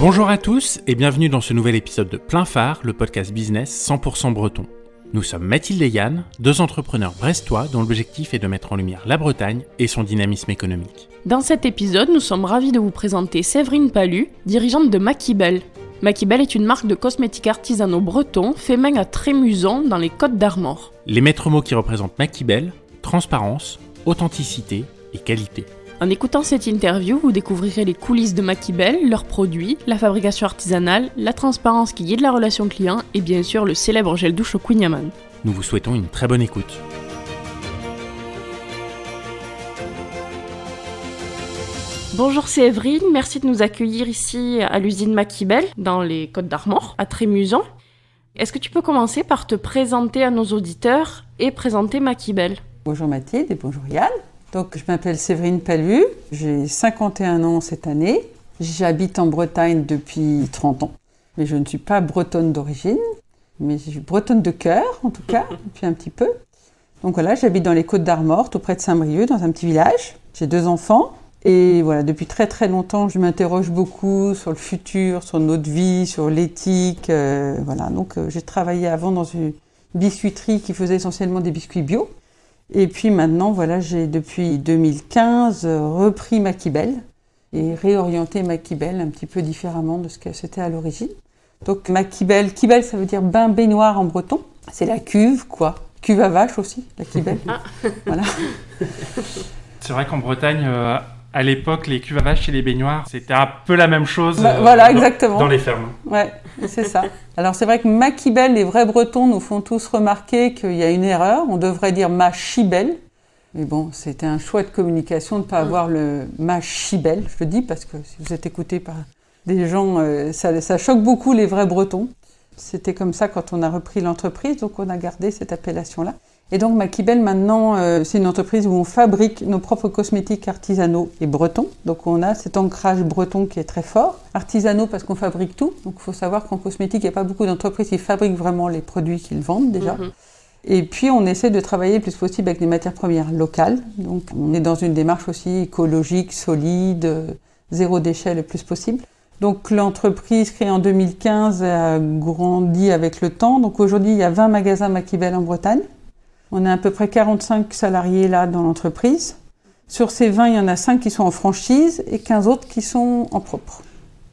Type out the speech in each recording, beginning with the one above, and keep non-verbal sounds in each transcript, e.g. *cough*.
Bonjour à tous et bienvenue dans ce nouvel épisode de Plein Phare, le podcast business 100% breton. Nous sommes Mathilde et Yann, deux entrepreneurs brestois dont l'objectif est de mettre en lumière la Bretagne et son dynamisme économique. Dans cet épisode, nous sommes ravis de vous présenter Séverine Palu, dirigeante de Maquibel. Maquibel est une marque de cosmétiques artisanaux bretons fait main à Trémuson dans les Côtes d'Armor. Les maîtres mots qui représentent Maquibel, transparence, authenticité et qualité. En écoutant cette interview, vous découvrirez les coulisses de Maquibel, leurs produits, la fabrication artisanale, la transparence qui guide la relation client et bien sûr le célèbre gel douche au Queen Yaman. Nous vous souhaitons une très bonne écoute. Bonjour Séverine, merci de nous accueillir ici à l'usine Maquibel dans les Côtes d'Armor, à Trémuson. Est-ce que tu peux commencer par te présenter à nos auditeurs et présenter Maquibel Bonjour Mathilde et bonjour Yann. Donc, je m'appelle Séverine Palu, j'ai 51 ans cette année. J'habite en Bretagne depuis 30 ans. Mais je ne suis pas bretonne d'origine, mais je suis bretonne de cœur, en tout cas, *laughs* depuis un petit peu. Donc voilà, j'habite dans les Côtes d'Armor, auprès de Saint-Brieuc, dans un petit village. J'ai deux enfants. Et voilà, depuis très très longtemps, je m'interroge beaucoup sur le futur, sur notre vie, sur l'éthique. Euh, voilà, donc euh, j'ai travaillé avant dans une biscuiterie qui faisait essentiellement des biscuits bio. Et puis maintenant, voilà, j'ai depuis 2015 repris Maquibel et réorienté Maquibel un petit peu différemment de ce que c'était à l'origine. Donc Maquibel, Kibel ça veut dire bain baignoire en breton. C'est la cuve, quoi. Cuve à vache aussi, la Kibel. *laughs* Ah. voilà. C'est vrai qu'en Bretagne, euh, à l'époque, les cuves à vaches et les baignoires, c'était un peu la même chose Bah, euh, voilà, dans- exactement. dans les fermes. Ouais, *laughs* c'est ça. Alors c'est vrai que Maquibel, les vrais bretons nous font tous remarquer qu'il y a une erreur. On devrait dire Machibel. Mais bon, c'était un choix de communication de ne pas avoir le Machibel. Je le dis parce que si vous êtes écouté par des gens, euh, ça, ça choque beaucoup les vrais bretons. C'était comme ça quand on a repris l'entreprise, donc on a gardé cette appellation-là. Et donc Maquibel, maintenant, euh, c'est une entreprise où on fabrique nos propres cosmétiques artisanaux et bretons. Donc on a cet ancrage breton qui est très fort. Artisanaux parce qu'on fabrique tout. Donc il faut savoir qu'en cosmétique, il n'y a pas beaucoup d'entreprises qui fabriquent vraiment les produits qu'ils vendent déjà. Mhm. Et puis on essaie de travailler le plus possible avec des matières premières locales. Donc on est dans une démarche aussi écologique, solide, euh, zéro déchet le plus possible. Donc l'entreprise créée en 2015 a grandi avec le temps. Donc aujourd'hui il y a 20 magasins Maquibel en Bretagne. On a à peu près 45 salariés là dans l'entreprise. Sur ces 20, il y en a 5 qui sont en franchise et 15 autres qui sont en propre.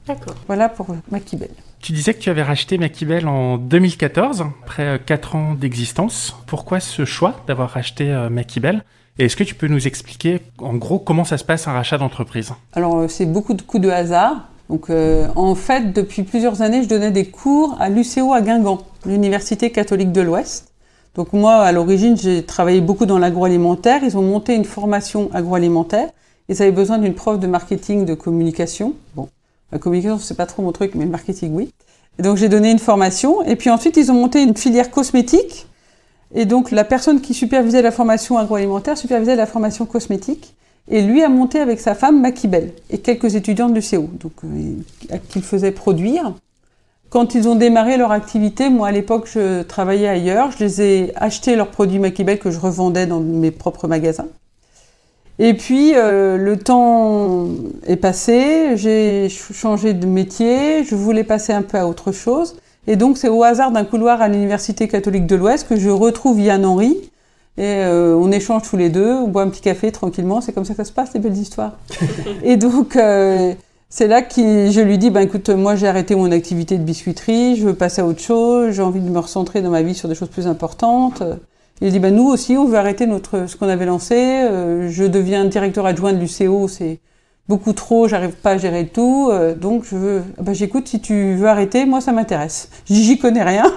D'accord. Voilà pour Maquibel. Tu disais que tu avais racheté Maquibel en 2014, après 4 ans d'existence. Pourquoi ce choix d'avoir racheté euh, Maquibel Et est-ce que tu peux nous expliquer, en gros, comment ça se passe un rachat d'entreprise? Alors, euh, c'est beaucoup de coups de hasard. Donc, euh, en fait, depuis plusieurs années, je donnais des cours à l'UCO à Guingamp, l'Université catholique de l'Ouest. Donc, moi, à l'origine, j'ai travaillé beaucoup dans l'agroalimentaire. Ils ont monté une formation agroalimentaire. Ils avaient besoin d'une prof de marketing, de communication. Bon, la communication, c'est pas trop mon truc, mais le marketing, oui. Donc, j'ai donné une formation. Et puis ensuite, ils ont monté une filière cosmétique. Et donc, la personne qui supervisait la formation agroalimentaire supervisait la formation cosmétique. Et lui a monté avec sa femme Maquibel et quelques étudiants de l'UCO, donc euh, qu'il faisait produire. Quand ils ont démarré leur activité, moi à l'époque je travaillais ailleurs, je les ai achetés leurs produits Maquibel que je revendais dans mes propres magasins. Et puis euh, le temps est passé, j'ai ch- changé de métier, je voulais passer un peu à autre chose. Et donc c'est au hasard d'un couloir à l'Université catholique de l'Ouest que je retrouve Yann Henry. Et euh, on échange tous les deux, on boit un petit café tranquillement, c'est comme ça que ça se passe, les belles histoires. *laughs* et donc, euh, c'est là que je lui dis, ben écoute, moi j'ai arrêté mon activité de biscuiterie, je veux passer à autre chose, j'ai envie de me recentrer dans ma vie sur des choses plus importantes. Il dit, ben nous aussi, on veut arrêter notre, ce qu'on avait lancé, euh, je deviens directeur adjoint de l'UCO, c'est beaucoup trop, j'arrive pas à gérer tout, euh, donc je veux, ah ben j'écoute, si tu veux arrêter, moi ça m'intéresse. J'y connais rien,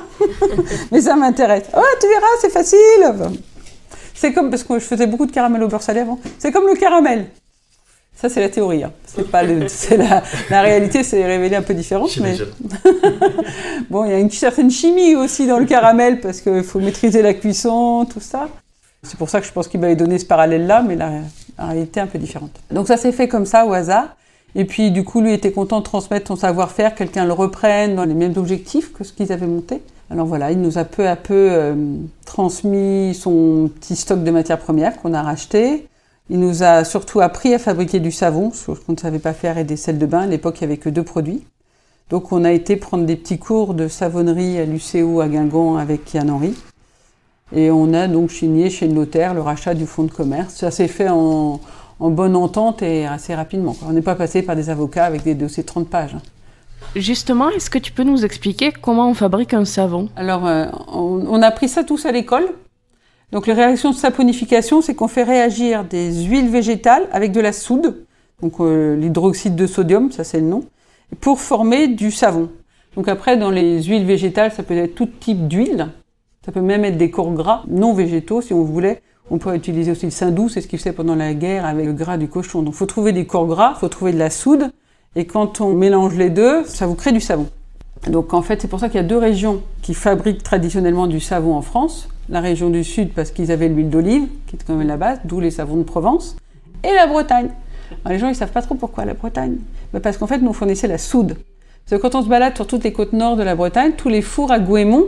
*laughs* mais ça m'intéresse. Oh, tu verras, c'est facile. C'est comme, parce que je faisais beaucoup de caramel au beurre salé avant, c'est comme le caramel. Ça, c'est la théorie. Hein. C'est pas le, *laughs* la, la réalité, c'est révélé un peu différente. Mais *laughs* bon, il y a une certaine chimie aussi dans le caramel parce qu'il faut maîtriser la cuisson, tout ça. C'est pour ça que je pense qu'il m'avait donné ce parallèle-là, mais la, la réalité est un peu différente. Donc ça s'est fait comme ça au hasard. Et puis du coup, lui était content de transmettre son savoir-faire, quelqu'un le reprenne dans les mêmes objectifs que ce qu'ils avaient monté. Alors voilà, il nous a peu à peu euh, transmis son petit stock de matières premières qu'on a racheté. Il nous a surtout appris à fabriquer du savon, chose qu'on ne savait pas faire, et des sels de bain. À l'époque, il n'y avait que deux produits. Donc on a été prendre des petits cours de savonnerie à l'UCO à Guingamp avec Yann Henry. Et on a donc signé chez le notaire le rachat du fonds de commerce. Ça s'est fait en, bonne entente et assez rapidement. On n'est pas passé par des avocats avec des dossiers de 30 pages. Hein. Justement, est-ce que tu peux nous expliquer comment on fabrique un savon? Alors, euh, on, a appris ça tous à l'école. Donc, les réactions de saponification, c'est qu'on fait réagir des huiles végétales avec de la soude, donc euh, l'hydroxyde de sodium, ça c'est le nom, pour former du savon. Donc après, dans les huiles végétales, ça peut être tout type d'huile. Ça peut même être des corps gras non végétaux, si on voulait. On peut utiliser aussi le saindoux, c'est ce qu'il faisait pendant la guerre avec le gras du cochon. Donc, faut trouver des corps gras, faut trouver de la soude, et quand on mélange les deux, ça vous crée du savon. Donc en fait, c'est pour ça qu'il y a deux régions qui fabriquent traditionnellement du savon en France. La région du Sud parce qu'ils avaient l'huile d'olive, qui est quand même la base, d'où les savons de Provence, et la Bretagne. Les gens, ils savent pas trop pourquoi la Bretagne. Ben, parce qu'en fait, nous fournissait la soude. Parce que quand on se balade sur toutes les côtes nord de la Bretagne, tous les fours à Gouémont,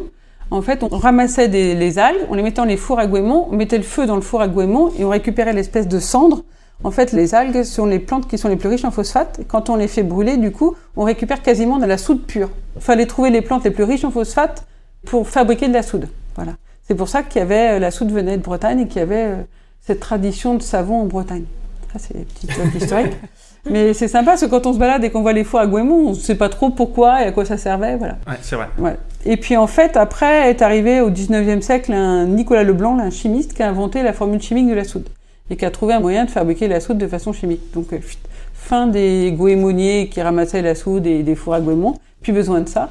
en fait, on ramassait des, les algues, on les mettait dans les fours à Gouémont, on mettait le feu dans le four à Gouémont et on récupérait l'espèce de cendre en fait, les algues sont les plantes qui sont les plus riches en phosphate. quand on les fait brûler, du coup, on récupère quasiment de la soude pure. Il fallait trouver les plantes les plus riches en phosphate pour fabriquer de la soude. Voilà. C'est pour ça qu'il y avait euh, la soude venait de Bretagne et qu'il y avait euh, cette tradition de savon en Bretagne. Ça, c'est une petite historique. *laughs* Mais c'est sympa parce que quand on se balade et qu'on voit les fours à Gouémont, on ne sait pas trop pourquoi et à quoi ça servait. Voilà. Ouais, c'est vrai. Et puis en fait, après est arrivé au 19e siècle un Nicolas Leblanc, un chimiste, qui a inventé la formule chimique de la soude et qui a trouvé un moyen de fabriquer la soude de façon chimique. Donc, euh, fin des goémoniers qui ramassaient la soude et des fours à goémons, plus besoin de ça.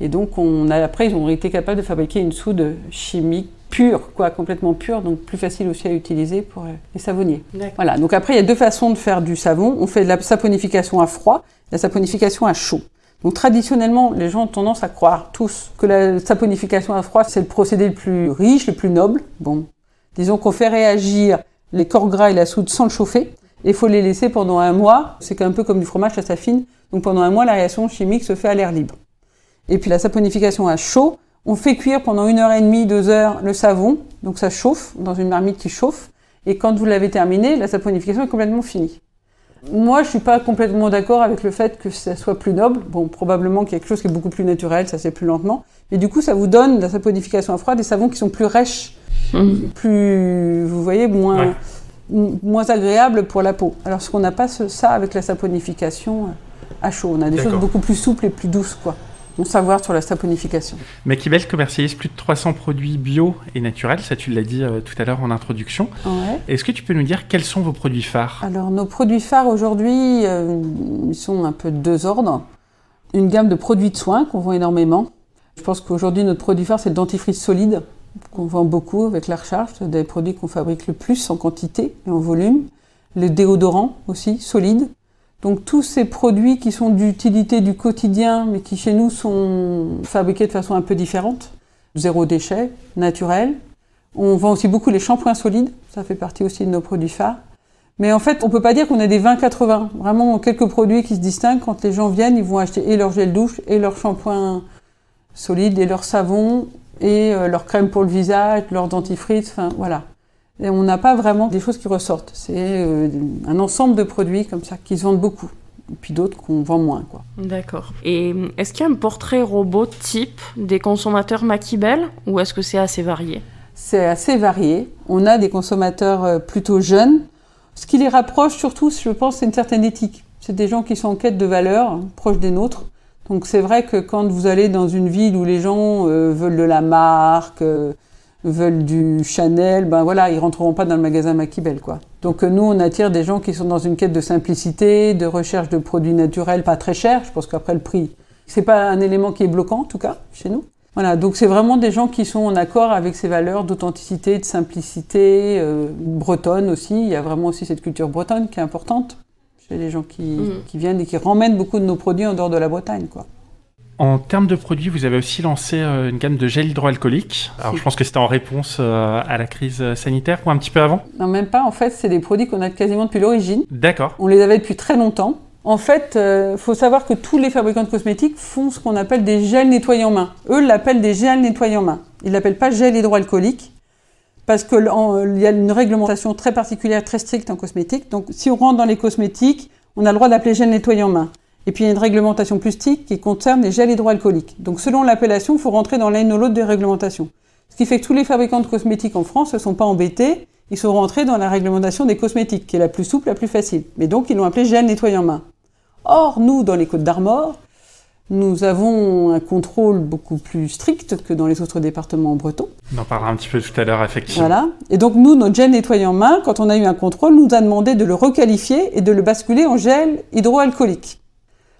Et donc, on a, après, ils ont été capables de fabriquer une soude chimique pure, quoi, complètement pure, donc plus facile aussi à utiliser pour euh, les savonniers. Voilà. Donc après, il y a deux façons de faire du savon. On fait de la saponification à froid, la saponification à chaud. Donc traditionnellement, les gens ont tendance à croire tous que la saponification à froid, c'est le procédé le plus riche, le plus noble. Bon, disons qu'on fait réagir les corps gras et la soude sans le chauffer. Et il faut les laisser pendant un mois. C'est un peu comme du fromage, ça s'affine. Donc pendant un mois, la réaction chimique se fait à l'air libre. Et puis la saponification à chaud, on fait cuire pendant une heure et demie, deux heures le savon. Donc ça chauffe dans une marmite qui chauffe. Et quand vous l'avez terminé, la saponification est complètement finie. Moi, je suis pas complètement d'accord avec le fait que ça soit plus noble. Bon, probablement qu'il y a quelque chose qui est beaucoup plus naturel, ça c'est plus lentement. Mais du coup, ça vous donne la saponification à froid des savons qui sont plus rêches Mm. plus, vous voyez, moins, moins agréable pour la peau. Alors, ce qu'on n'a pas ça avec la saponification euh, à chaud. On a des choses beaucoup plus souples et plus douces, quoi. Bon savoir sur la saponification. Makibel commercialise plus de 300 produits bio et naturels, ça tu l'as dit euh, tout à l'heure en introduction. Est-ce que tu peux nous dire quels sont vos produits phares? Alors nos produits phares aujourd'hui, euh, ils sont un peu de deux ordres. Une gamme de produits de soins qu'on vend énormément. Je pense qu'aujourd'hui notre produit phare c'est le dentifrice solide qu'on vend beaucoup avec la recharge, des produits qu'on fabrique le plus en quantité et en volume. Le déodorant aussi, solide. Donc tous ces produits qui sont d'utilité du quotidien, mais qui chez nous sont fabriqués de façon un peu différente. Zéro déchet, naturel. On vend aussi beaucoup les shampoings solides, ça fait partie aussi de nos produits phares. Mais en fait, on peut pas dire qu'on a des 20-80. Vraiment quelques produits qui se distinguent. Quand les gens viennent, ils vont acheter et leur gel douche, et leur shampoing solide, et leur savon, et euh, leur crème pour le visage, leur dentifrice, enfin voilà. Et on n'a pas vraiment des choses qui ressortent. C'est euh, un ensemble de produits comme ça qui se vendent beaucoup. Et puis d'autres qu'on vend moins. quoi. D'accord. Et est-ce qu'il y a un portrait robot type des consommateurs Makibel ou est-ce que c'est assez varié? C'est assez varié. On a des consommateurs euh, plutôt jeunes. Ce qui les rapproche surtout, je pense, c'est une certaine éthique. C'est des gens qui sont en quête de valeurs, hein, proches des nôtres. Donc c'est vrai que quand vous allez dans une ville où les gens euh, veulent de la marque, veulent du Chanel, ben voilà, ils rentreront pas dans le magasin Maquibel, quoi. Donc euh, nous, on attire des gens qui sont dans une quête de simplicité, de recherche de produits naturels pas très chers. Je pense qu'après le prix, c'est pas un élément qui est bloquant, en tout cas, chez nous. Voilà, donc c'est vraiment des gens qui sont en accord avec ces valeurs d'authenticité, de simplicité, bretonne aussi. Il y a vraiment aussi cette culture bretonne qui est importante chez les gens qui, mm. qui, viennent et qui ramènent beaucoup de nos produits en dehors de la Bretagne. Quoi. En termes de produits, vous avez aussi lancé euh, une gamme de gel hydroalcoolique. Alors, je pense que c'était en réponse euh, à la crise sanitaire ou un petit peu avant? Non, même pas. En fait, c'est des produits qu'on a quasiment depuis l'origine. D'accord. On les avait depuis très longtemps. En fait, il euh, faut savoir que tous les fabricants de cosmétiques font ce qu'on appelle des gels nettoyants main. Eux l'appellent des gels nettoyants main. Ils l'appellent pas gel hydroalcoolique parce qu'il y a une réglementation très particulière, très stricte en cosmétique. Donc, si on rentre dans les cosmétiques, on a le droit d'appeler gel nettoyant main. Et puis il y a une réglementation plus stricte qui concerne les gels hydroalcooliques. Donc selon l'appellation, il faut rentrer dans l'une ou l'autre des réglementations. Ce qui fait que tous les fabricants de cosmétiques en France ne sont pas embêtés, ils sont rentrés dans la réglementation des cosmétiques, qui est la plus souple, la plus facile. Mais donc ils l'ont appelé gel nettoyant main. Or, nous, dans les Côtes d'Armor, nous avons un contrôle beaucoup plus strict que dans les autres départements bretons. On en parlera un petit peu tout à l'heure, effectivement. Voilà. Et donc, nous, notre gel nettoyant main, quand on a eu un contrôle, nous a demandé de le requalifier et de le basculer en gel hydroalcoolique.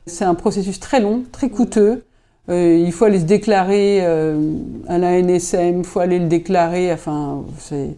C'est un processus très long, très coûteux. Euh, il faut aller se déclarer euh, à la NSM, il faut aller le déclarer. Enfin, c'est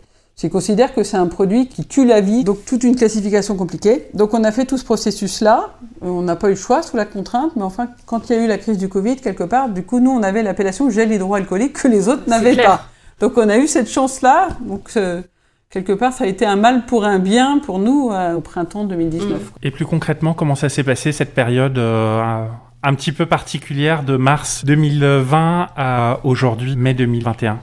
considère que c'est un produit qui tue la vie, donc toute une classification compliquée. Donc on a fait tout ce processus-là, euh, on n'a pas eu le choix sous la contrainte, mais enfin quand il y a eu la crise du Covid, quelque part, du coup nous on avait l'appellation gel hydroalcoolique que les autres n'avaient pas. Donc on a eu cette chance-là, donc euh, quelque part ça a été un mal pour un bien pour nous euh, au printemps 2019. Et plus concrètement, comment ça s'est passé cette période un petit peu particulière de mars 2020 à aujourd'hui, mai 2021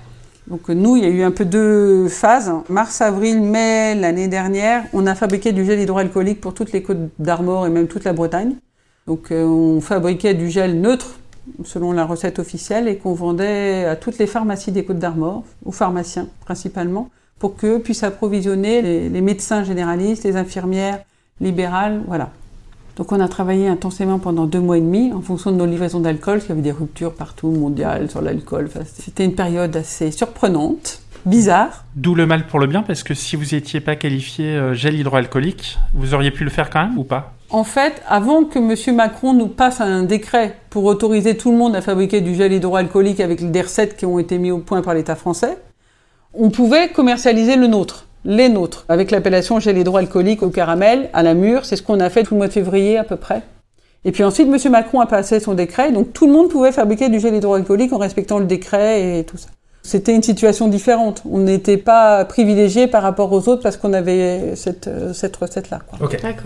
donc nous, il y a eu un peu deux phases. Mars, avril, mai l'année dernière, on a fabriqué du gel hydroalcoolique pour toutes les côtes d'Armor et même toute la Bretagne. Donc euh, on fabriquait du gel neutre selon la recette officielle et qu'on vendait à toutes les pharmacies des côtes d'Armor, aux pharmaciens principalement, pour qu'eux puissent approvisionner les, les médecins généralistes, les infirmières libérales, voilà. Donc on a travaillé intensément pendant deux mois et demi en fonction de nos livraisons d'alcool, parce qu'il y avait des ruptures partout mondiales sur l'alcool. c'était une période assez surprenante, bizarre. D'où le mal pour le bien, parce que si vous n'étiez pas qualifié euh, gel hydroalcoolique, vous auriez pu le faire quand même ou pas? En fait, avant que M. Macron nous passe un décret pour autoriser tout le monde à fabriquer du gel hydroalcoolique avec des recettes qui ont été mises au point par l'État français, on pouvait commercialiser le nôtre les nôtres, avec l'appellation gel hydroalcoolique au caramel, à la mûre. C'est ce qu'on a fait tout le mois de février à peu près. Et puis ensuite, M. Macron a passé son décret, donc tout le monde pouvait fabriquer du gel hydroalcoolique en respectant le décret et tout ça. C'était une situation différente. On n'était pas privilégié par rapport aux autres parce qu'on avait cette, euh, cette recette-là.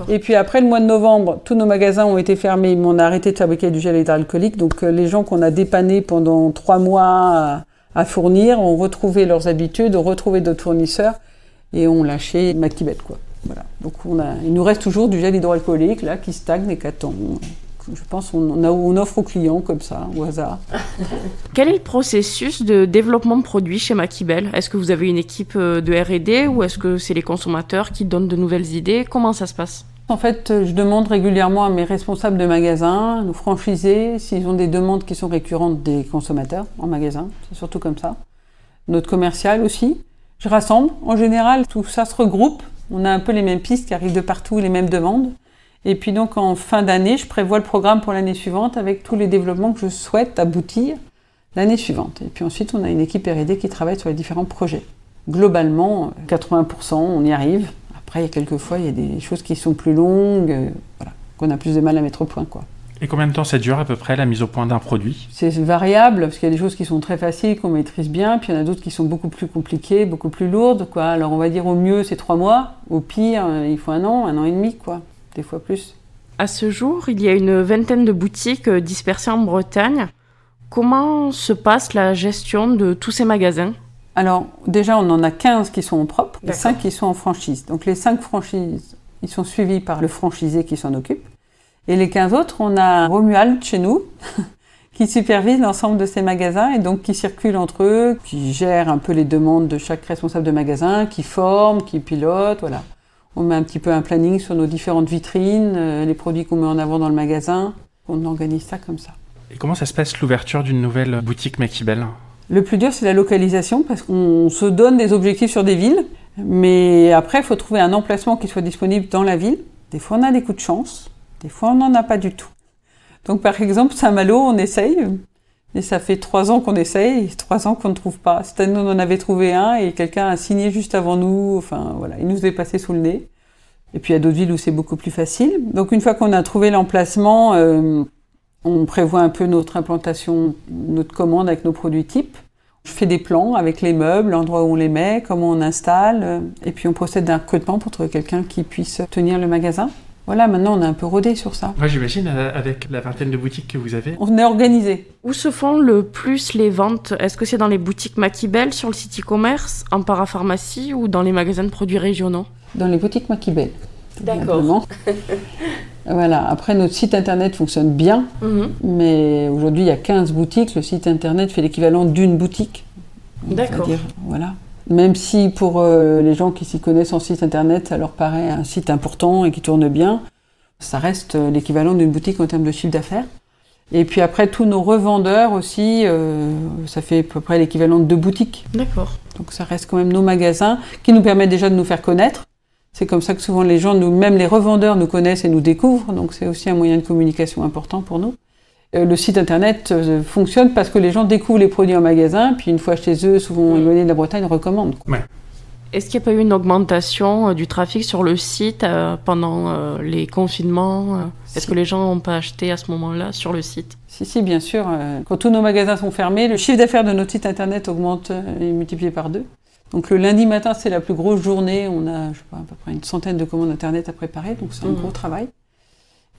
Et puis après le mois de novembre, tous nos magasins ont été fermés, mais on a arrêté de fabriquer du gel hydroalcoolique. Donc euh, les gens qu'on a dépannés pendant trois mois à, fournir ont retrouvé leurs habitudes, ont retrouvé d'autres fournisseurs et on lâchait Mactibet, quoi. Voilà. Donc on a, il nous reste toujours du gel hydroalcoolique là qui stagne et qu'attend. Je pense qu'on on offre aux clients comme ça, au hasard. *laughs* Quel est le processus de développement de produits chez Makibel? Est-ce que vous avez une équipe euh, de R&D ou est-ce que c'est les consommateurs qui donnent de nouvelles idées? Comment ça se passe? En fait, je demande régulièrement à mes responsables de magasin, nos franchisés, s'ils ont des demandes qui sont récurrentes des consommateurs en magasin. C'est surtout comme ça. Notre commercial aussi. Je rassemble. En général, tout ça se regroupe. On a un peu les mêmes pistes qui arrivent de partout, les mêmes demandes. Et puis donc en fin d'année, je prévois le programme pour l'année suivante avec tous les développements que je souhaite aboutir l'année suivante. Et puis ensuite, on a une équipe R&D qui travaille sur les différents projets. Globalement, 80%, on y arrive. Après, il y a quelques fois, il y a des choses qui sont plus longues, euh, voilà, qu'on a plus de mal à mettre au point, quoi. Et combien de temps ça dure à peu près la mise au point d'un produit? C'est variable, parce qu'il y a des choses qui sont très faciles, qu'on maîtrise bien, puis il y en a d'autres qui sont beaucoup plus compliquées, beaucoup plus lourdes. Quoi. Alors on va dire au mieux c'est trois mois, au pire euh, il faut un an, un an et demi, quoi, des fois plus. À ce jour, il y a une vingtaine de boutiques euh, dispersées en Bretagne. Comment se passe la gestion de tous ces magasins? Alors déjà on en a 15 qui sont en propre et 5 qui sont en franchise. Donc les 5 franchises, ils sont suivis par le franchisé qui s'en occupe. Et les 15 autres, on a Romuald chez nous, *laughs* qui supervise l'ensemble de ces magasins et donc qui circule entre eux, qui gère un peu les demandes de chaque responsable de magasin, qui forme, qui pilote, voilà. On met un petit peu un planning sur nos différentes vitrines, euh, les produits qu'on met en avant dans le magasin. On organise ça comme ça. Et comment ça se passe l'ouverture d'une nouvelle boutique Makibel? Le plus dur, c'est la localisation parce qu'on se donne des objectifs sur des villes, mais après, il faut trouver un emplacement qui soit disponible dans la ville. Des fois, on a des coups de chance. Des fois, on n'en a pas du tout. Donc, par exemple, Saint-Malo, on essaye. Et ça fait trois ans qu'on essaye, trois ans qu'on ne trouve pas. Cette année, on en avait trouvé un et quelqu'un a signé juste avant nous. Enfin, voilà, il nous est passé sous le nez. Et puis, il y a d'autres villes où c'est beaucoup plus facile. Donc, une fois qu'on a trouvé l'emplacement, euh, on prévoit un peu notre implantation, notre commande avec nos produits types. Je fais des plans avec les meubles, l'endroit où on les met, comment on installe. Et puis, on procède d'un recrutement pour trouver quelqu'un qui puisse tenir le magasin. Voilà, maintenant on est un peu rodé sur ça. Moi j'imagine euh, avec la vingtaine de boutiques que vous avez. On est organisé. Où se font le plus les ventes? Est-ce que c'est dans les boutiques Makibel sur le site e-commerce, en parapharmacie ou dans les magasins de produits régionaux? Dans les boutiques Makibel. D'accord. *laughs* Voilà. Après, notre site internet fonctionne bien, Mhm. mais aujourd'hui, il y a 15 boutiques. Le site internet fait l'équivalent d'une boutique. D'accord. Voilà. Même si pour euh, les gens qui s'y connaissent en site internet, ça leur paraît un site important et qui tourne bien, ça reste euh, l'équivalent d'une boutique en termes de chiffre d'affaires. Et puis après, tous nos revendeurs aussi, euh, ça fait à peu près l'équivalent de deux boutiques. D'accord. Donc ça reste quand même nos magasins qui nous permettent déjà de nous faire connaître. C'est comme ça que souvent les gens, nous, même les revendeurs, nous connaissent et nous découvrent. Donc c'est aussi un moyen de communication important pour nous. Euh, le site internet euh, fonctionne parce que les gens découvrent les produits en magasin, puis une fois chez eux, souvent éloignés de la Bretagne, recommandent. quoi. Est-ce qu'il n'y a pas eu une augmentation euh, du trafic sur le site euh, pendant euh, les confinements Est-ce Si. que les gens n'ont pas acheté à ce moment-là sur le site? Si, si, bien sûr. euh, Quand tous nos magasins sont fermés, le chiffre d'affaires de notre site internet augmente et est multiplié par deux. Donc le lundi matin, c'est la plus grosse journée. On a, je sais pas, à peu près une centaine de commandes internet à préparer, donc c'est un Mhm. gros travail.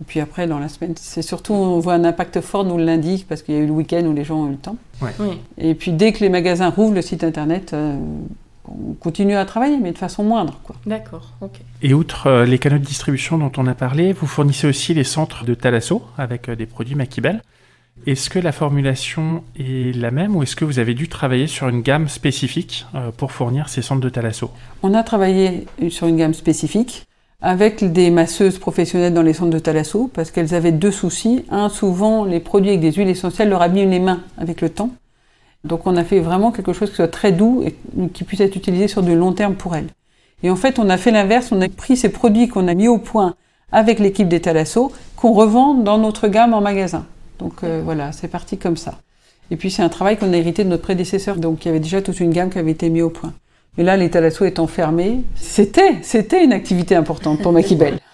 Et puis après, dans la semaine, c'est surtout, on voit un impact fort, nous, le lundi, parce qu'il y a eu le week-end où les gens ont eu le temps. Oui. Et puis dès que les magasins rouvrent le site internet, euh, on continue à travailler, mais de façon moindre. D'accord, ok. Et outre euh, les canaux de distribution dont on a parlé, vous fournissez aussi les centres de Thalasso avec euh, des produits Maquibel. Est-ce que la formulation est la même ou est-ce que vous avez dû travailler sur une gamme spécifique euh, pour fournir ces centres de Thalasso? On a travaillé sur une gamme spécifique avec des masseuses professionnelles dans les centres de Thalasso parce qu'elles avaient deux soucis. Un, souvent, les produits avec des huiles essentielles leur abîment les mains avec le temps. Donc on a fait vraiment quelque chose qui soit très doux et qui puisse être utilisé sur du long terme pour elles. Et en fait, on a fait l'inverse, on a pris ces produits qu'on a mis au point avec l'équipe des Thalasso, qu'on revend dans notre gamme en magasin. Donc euh, voilà, c'est parti comme ça. Et puis c'est un travail qu'on a hérité de notre prédécesseur, donc il y avait déjà toute une gamme qui avait été mise au point. Mais là, les étant fermés, c'était, c'était une activité importante pour Maquibel. *laughs*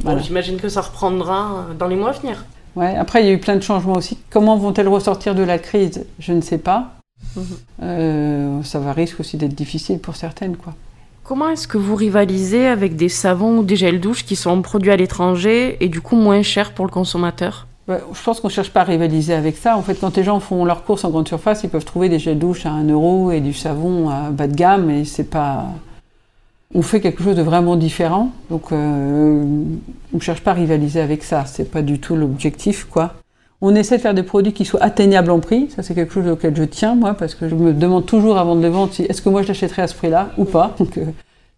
Bon, Voilà. J'imagine que ça reprendra euh, dans les mois à venir. Ouais, après, il y a eu plein de changements aussi. Comment vont-elles ressortir de la crise? Je ne sais pas. Mhm. Euh, ça va risque aussi d'être difficile pour certaines, quoi. Comment est-ce que vous rivalisez avec des savons ou des gels douche qui sont produits à l'étranger et du coup moins chers pour le consommateur? Je pense qu'on ne cherche pas à rivaliser avec ça. En fait, quand les gens font leurs courses en grande surface, ils peuvent trouver des gels douche à 1 euro et du savon à bas de gamme, et c'est pas. On fait quelque chose de vraiment différent, donc euh, on ne cherche pas à rivaliser avec ça. C'est pas du tout l'objectif, quoi. On essaie de faire des produits qui soient atteignables en prix. Ça, c'est quelque chose auquel je tiens, moi, parce que je me demande toujours avant de les vendre si est-ce que moi je l'achèterais à ce prix-là ou pas? Donc, euh,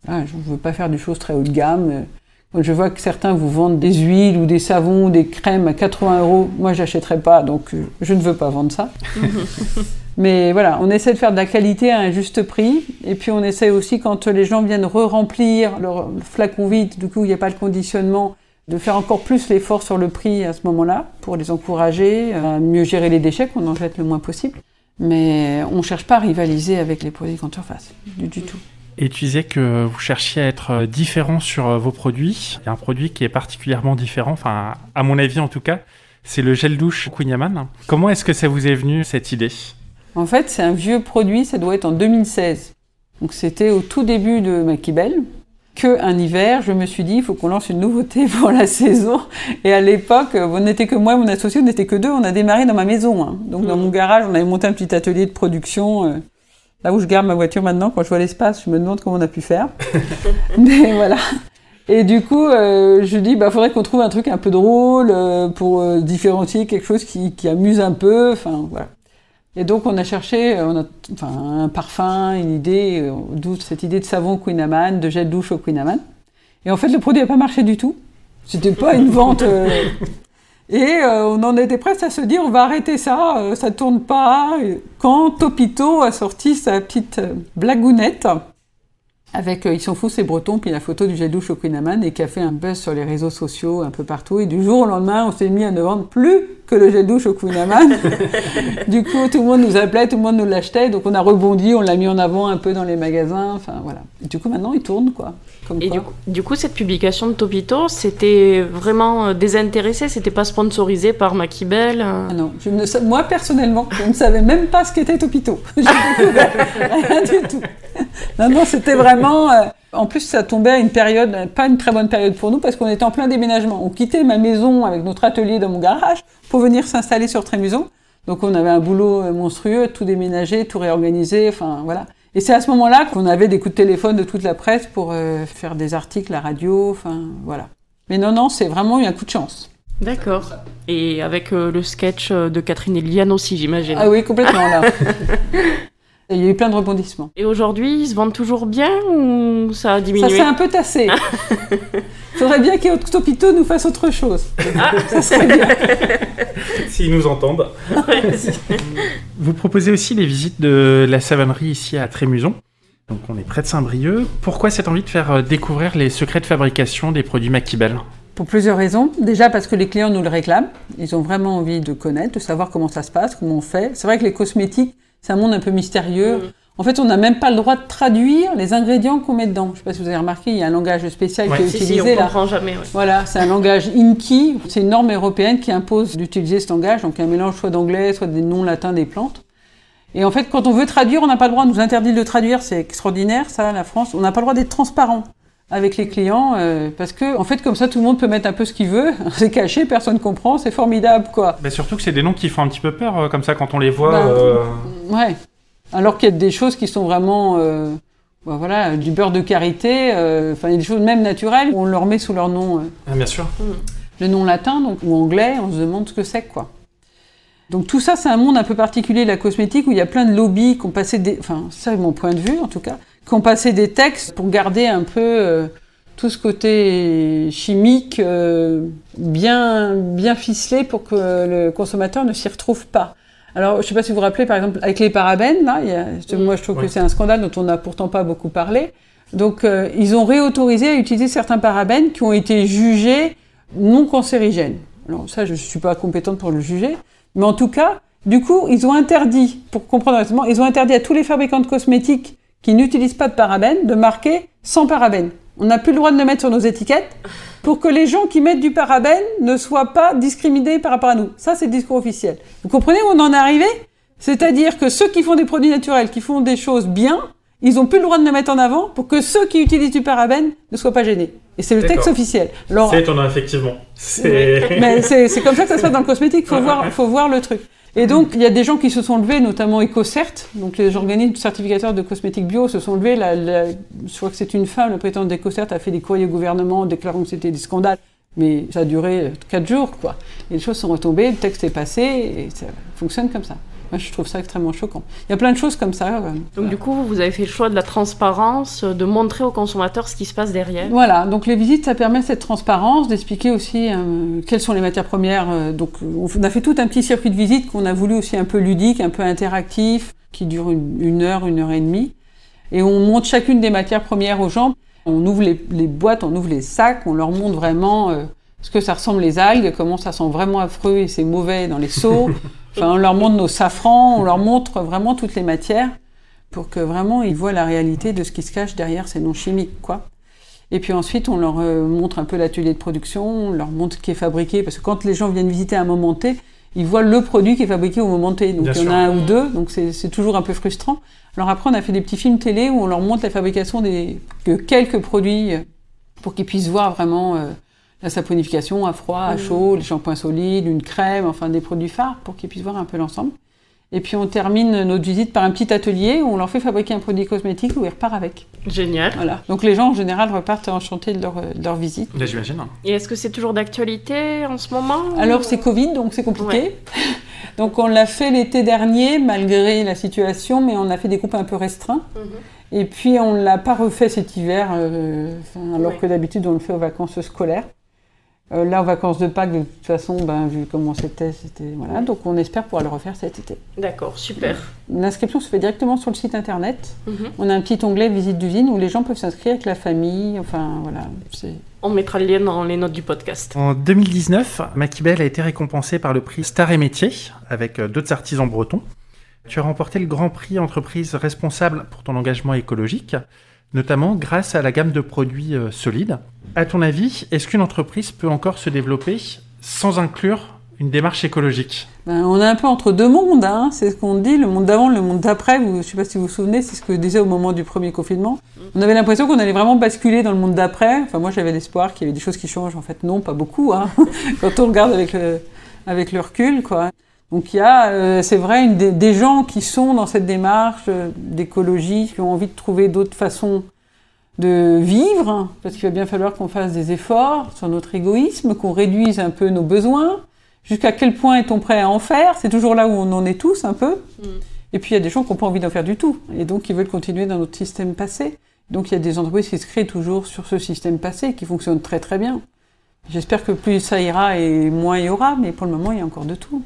je ne veux pas faire des choses très haut de gamme. Euh, je vois que certains vous vendent des huiles ou des savons ou des crèmes à 80 euros, moi je n'achèterais pas, donc euh, je ne veux pas vendre ça. *laughs* Mais voilà, on essaie de faire de la qualité à un juste prix. Et puis on essaie aussi, quand les gens viennent re-remplir leur flacon vide, du coup il n'y a pas le conditionnement, de faire encore plus l'effort sur le prix à ce moment-là, pour les encourager à mieux gérer les déchets, qu'on en jette le moins possible. Mais on ne cherche pas à rivaliser avec les produits grande surface, du, du tout. Et tu disais que vous cherchiez à être euh, différent sur euh, vos produits. Il y a un produit qui est particulièrement différent, enfin à mon avis en tout cas, c'est le gel douche Queen Yaman. Comment est-ce que ça vous est venu cette idée? En fait, c'est un vieux produit, ça doit être en 2016. Donc c'était au tout début de Maquibel que un hiver, je me suis dit, il faut qu'on lance une nouveauté *laughs* pour la saison. Et à l'époque, euh, on n'était que moi et mon associé, on n'était que deux, on a démarré dans ma maison. hein. Donc dans Mhm. mon garage, on avait monté un petit atelier de production. euh, là où je garde ma voiture maintenant, quand je vois l'espace, je me demande comment on a pu faire. *laughs* Mais voilà. Et du coup, euh, je dis, bah, faudrait qu'on trouve un truc un peu drôle euh, pour euh, différencier quelque chose qui, qui amuse un peu. Enfin, voilà. Et donc, on a cherché, euh, on a, enfin, un parfum, une idée, euh, d'où cette idée de savon Queen Amman, de gel douche au Queen. Et en fait, le produit n'a pas marché du tout. C'était pas une vente. Et euh, on en était presque à se dire, on va arrêter ça, euh, ça tourne pas. Quand Topito a sorti sa petite euh, blagounette, avec euh, Ils sont fous, c'est breton, puis la photo du gel douche au Queen et qui a fait un buzz sur les réseaux sociaux un peu partout. Et du jour au lendemain, on s'est mis à ne vendre plus que le gel douche au Queen Amman. *laughs* du coup, tout le monde nous appelait, tout le monde nous l'achetait, donc on a rebondi, on l'a mis en avant un peu dans les magasins, enfin voilà. Et du coup, maintenant, il tourne, quoi. Comme Et quoi. du coup, du coup, cette publication de Topito, c'était vraiment euh, désintéressé, c'était pas sponsorisé par Maquibel. euh? Ah non, je ne sais- moi personnellement, je ne savais même pas ce qu'était Topito. *laughs* Rien du tout. Non, non, c'était vraiment. euh, En plus, ça tombait à une période, pas une très bonne période pour nous, parce qu'on était en plein déménagement. On quittait ma maison avec notre atelier dans mon garage pour venir s'installer sur Trémuson. Donc, on avait un boulot euh, monstrueux, tout déménager, tout réorganiser, enfin voilà. Et c'est à ce moment-là qu'on avait des coups de téléphone de toute la presse pour euh, faire des articles à radio, enfin voilà. Mais non, non, c'est vraiment eu un coup de chance. D'accord. Et avec euh, le sketch de Catherine et Liliane aussi, j'imagine. Ah oui, complètement là. *laughs* Il y a eu plein de rebondissements. Et aujourd'hui, ils se vendent toujours bien ou ça a Ça diminué s'est un peu tassé. Il *laughs* faudrait bien qu'Octopito nous fasse autre chose. *laughs* ça serait bien. S'ils nous entendent. *laughs* Vous proposez aussi les visites de la savonnerie ici à Trémuson. Donc on est près de Saint-Brieuc. Pourquoi cette envie de faire euh, découvrir les secrets de fabrication des produits Maquibel Pour plusieurs raisons. Déjà parce que les clients nous le réclament. Ils ont vraiment envie de connaître, de savoir comment ça se passe, comment on fait. C'est vrai que les cosmétiques, c'est un monde un peu mystérieux. Mhm. En fait, on n'a même pas le droit de traduire les ingrédients qu'on met dedans. Je ne sais pas si vous avez remarqué, il y a un langage spécial Ouais. qui est Si, si, utilisé on là. comprend jamais. ouais. Voilà, c'est un langage INKI. C'est une norme européenne qui impose d'utiliser ce langage, donc un mélange soit d'anglais, soit des noms latins des plantes. Et en fait, quand on veut traduire, on n'a pas le droit, on nous interdit de le traduire, c'est extraordinaire, ça, la France. On n'a pas le droit d'être transparent avec les clients, euh, parce que, en fait, comme ça, tout le monde peut mettre un peu ce qu'il veut. *laughs* C'est caché, personne comprend, c'est formidable, quoi. Bah, Surtout que c'est des noms qui font un petit peu peur, euh, comme ça, quand on les voit. Bah, euh, Ouais. Alors qu'il y a des choses qui sont vraiment, bah, voilà, du beurre de karité, enfin, il y a des choses même naturelles, on leur met sous leur nom. ah, bien sûr. le nom latin donc, ou anglais, on se demande ce que c'est quoi. Donc tout ça, c'est un monde un peu particulier, la cosmétique, où il y a plein de lobbies qui ont passé des... Enfin, ça, c'est mon point de vue en tout cas, qui ont passé des textes pour garder un peu euh, tout ce côté chimique euh, bien, bien ficelé pour que le consommateur ne s'y retrouve pas. Alors, je ne sais pas si vous vous rappelez, par exemple, avec les parabènes, là, il y a- moi je trouve que c'est un scandale dont on n'a pourtant pas beaucoup parlé. Donc, euh, ils ont réautorisé à utiliser certains parabènes qui ont été jugés non cancérigènes. Alors ça, je ne suis pas compétente pour le juger, mais en tout cas, du coup, ils ont interdit, pour comprendre exactement, ils ont interdit à tous les fabricants de cosmétiques qui n'utilisent pas de parabènes de marquer sans parabènes. On n'a plus le droit de le mettre sur nos étiquettes pour que les gens qui mettent du parabène ne soient pas discriminés par rapport à nous. Ça, c'est le discours officiel. Vous comprenez où on en est arrivé? C'est-à-dire que ceux qui font des produits naturels, qui font des choses bien, ils n'ont plus le droit de le mettre en avant pour que ceux qui utilisent du parabène ne soient pas gênés. Et c'est le texte officiel. Alors, étonnant, effectivement. C'est. mais c'est c'est comme ça que ça se passe dans le cosmétique, faut voir, faut voir le truc. Et donc, il y a des gens qui se sont levés, notamment EcoCert, donc les organismes certificateurs de cosmétiques bio se sont levés. La, je crois que c'est une femme, le président d'EcoCert, a fait des courriers au gouvernement déclarant que c'était des scandales. Mais ça a duré quatre jours, quoi. Et les choses sont retombées, le texte est passé, et ça fonctionne comme ça. Moi, je trouve ça extrêmement choquant. Il y a plein de choses comme ça. euh, Donc du coup, vous avez fait le choix de la transparence, de montrer aux consommateurs ce qui se passe derrière. Voilà, donc les visites, ça permet cette transparence, d'expliquer aussi euh, quelles sont les matières premières. euh, donc on a fait tout un petit circuit de visite qu'on a voulu aussi un peu ludique, un peu interactif, qui dure une, une heure, une heure et demie. Et on montre chacune des matières premières aux gens. On ouvre les, les boîtes, on ouvre les sacs, on leur montre vraiment euh, ce que ça ressemble les algues, comment ça sent vraiment affreux et c'est mauvais dans les seaux. *laughs* Enfin, on leur montre nos safrans, on leur montre vraiment toutes les matières pour que vraiment ils voient la réalité de ce qui se cache derrière ces noms chimiques, quoi. Et puis ensuite, on leur euh, montre un peu l'atelier de production, on leur montre ce qui est fabriqué, parce que quand les gens viennent visiter à un moment T, ils voient le produit qui est fabriqué au moment T. Donc Bien il y en sûr. a un ou deux, donc c'est c'est toujours un peu frustrant. Alors après, on a fait des petits films télé où on leur montre la fabrication des, de quelques produits euh, pour qu'ils puissent voir vraiment euh, la saponification à froid, à chaud, les shampoings solides, une crème, enfin des produits phares pour qu'ils puissent voir un peu l'ensemble. Et puis on termine notre visite par un petit atelier où on leur fait fabriquer un produit cosmétique où ils repartent avec. Génial. Voilà. Donc les gens en général repartent enchantés de leur, de leur visite. Là, j'imagine. Et est-ce que c'est toujours d'actualité en ce moment Alors c'est Covid, donc c'est compliqué. *laughs* Donc on l'a fait l'été dernier malgré la situation, mais on a fait des groupes un peu restreints. Mhm. Et puis on l'a pas refait cet hiver, euh, alors Ouais. que d'habitude on le fait aux vacances scolaires. Euh, là, aux vacances de Pâques, de toute façon, ben, vu comment c'était, c'était voilà. Donc on espère pouvoir le refaire cet été. D'accord, super. L'inscription se fait directement sur le site internet. Mhm. On a un petit onglet visite d'usine où les gens peuvent s'inscrire avec la famille. Enfin voilà, c'est On mettra le lien dans les notes du podcast. En 2019, Maquibel a été récompensé par le prix Star et Métier avec euh, d'autres artisans bretons. Tu as remporté le grand prix entreprise responsable pour ton engagement écologique, notamment grâce à la gamme de produits euh, solides. À ton avis, est-ce qu'une entreprise peut encore se développer sans inclure une démarche écologique? Ben, on est un peu entre deux mondes, hein. c'est ce qu'on dit, le monde d'avant, le monde d'après. Je ne sais pas si vous vous souvenez, c'est ce que je disais au moment du premier confinement. On avait l'impression qu'on allait vraiment basculer dans le monde d'après. Enfin, moi, j'avais l'espoir qu'il y avait des choses qui changent. En fait, non, pas beaucoup. Hein. *laughs* Quand on regarde avec le, avec le recul, quoi. Donc, il y a, euh, c'est vrai, une des, des gens qui sont dans cette démarche euh, d'écologie, qui ont envie de trouver d'autres façons de vivre, parce qu'il va bien falloir qu'on fasse des efforts sur notre égoïsme, qu'on réduise un peu nos besoins. Jusqu'à quel point est-on prêt à en faire? C'est toujours là où on en est tous un peu. Mm. Et puis il y a des gens qui n'ont pas envie d'en faire du tout, et donc qui veulent continuer dans notre système passé. Donc il y a des entreprises qui se créent toujours sur ce système passé, qui fonctionne très très bien. J'espère que plus ça ira et moins il y aura, mais pour le moment il y a encore de tout.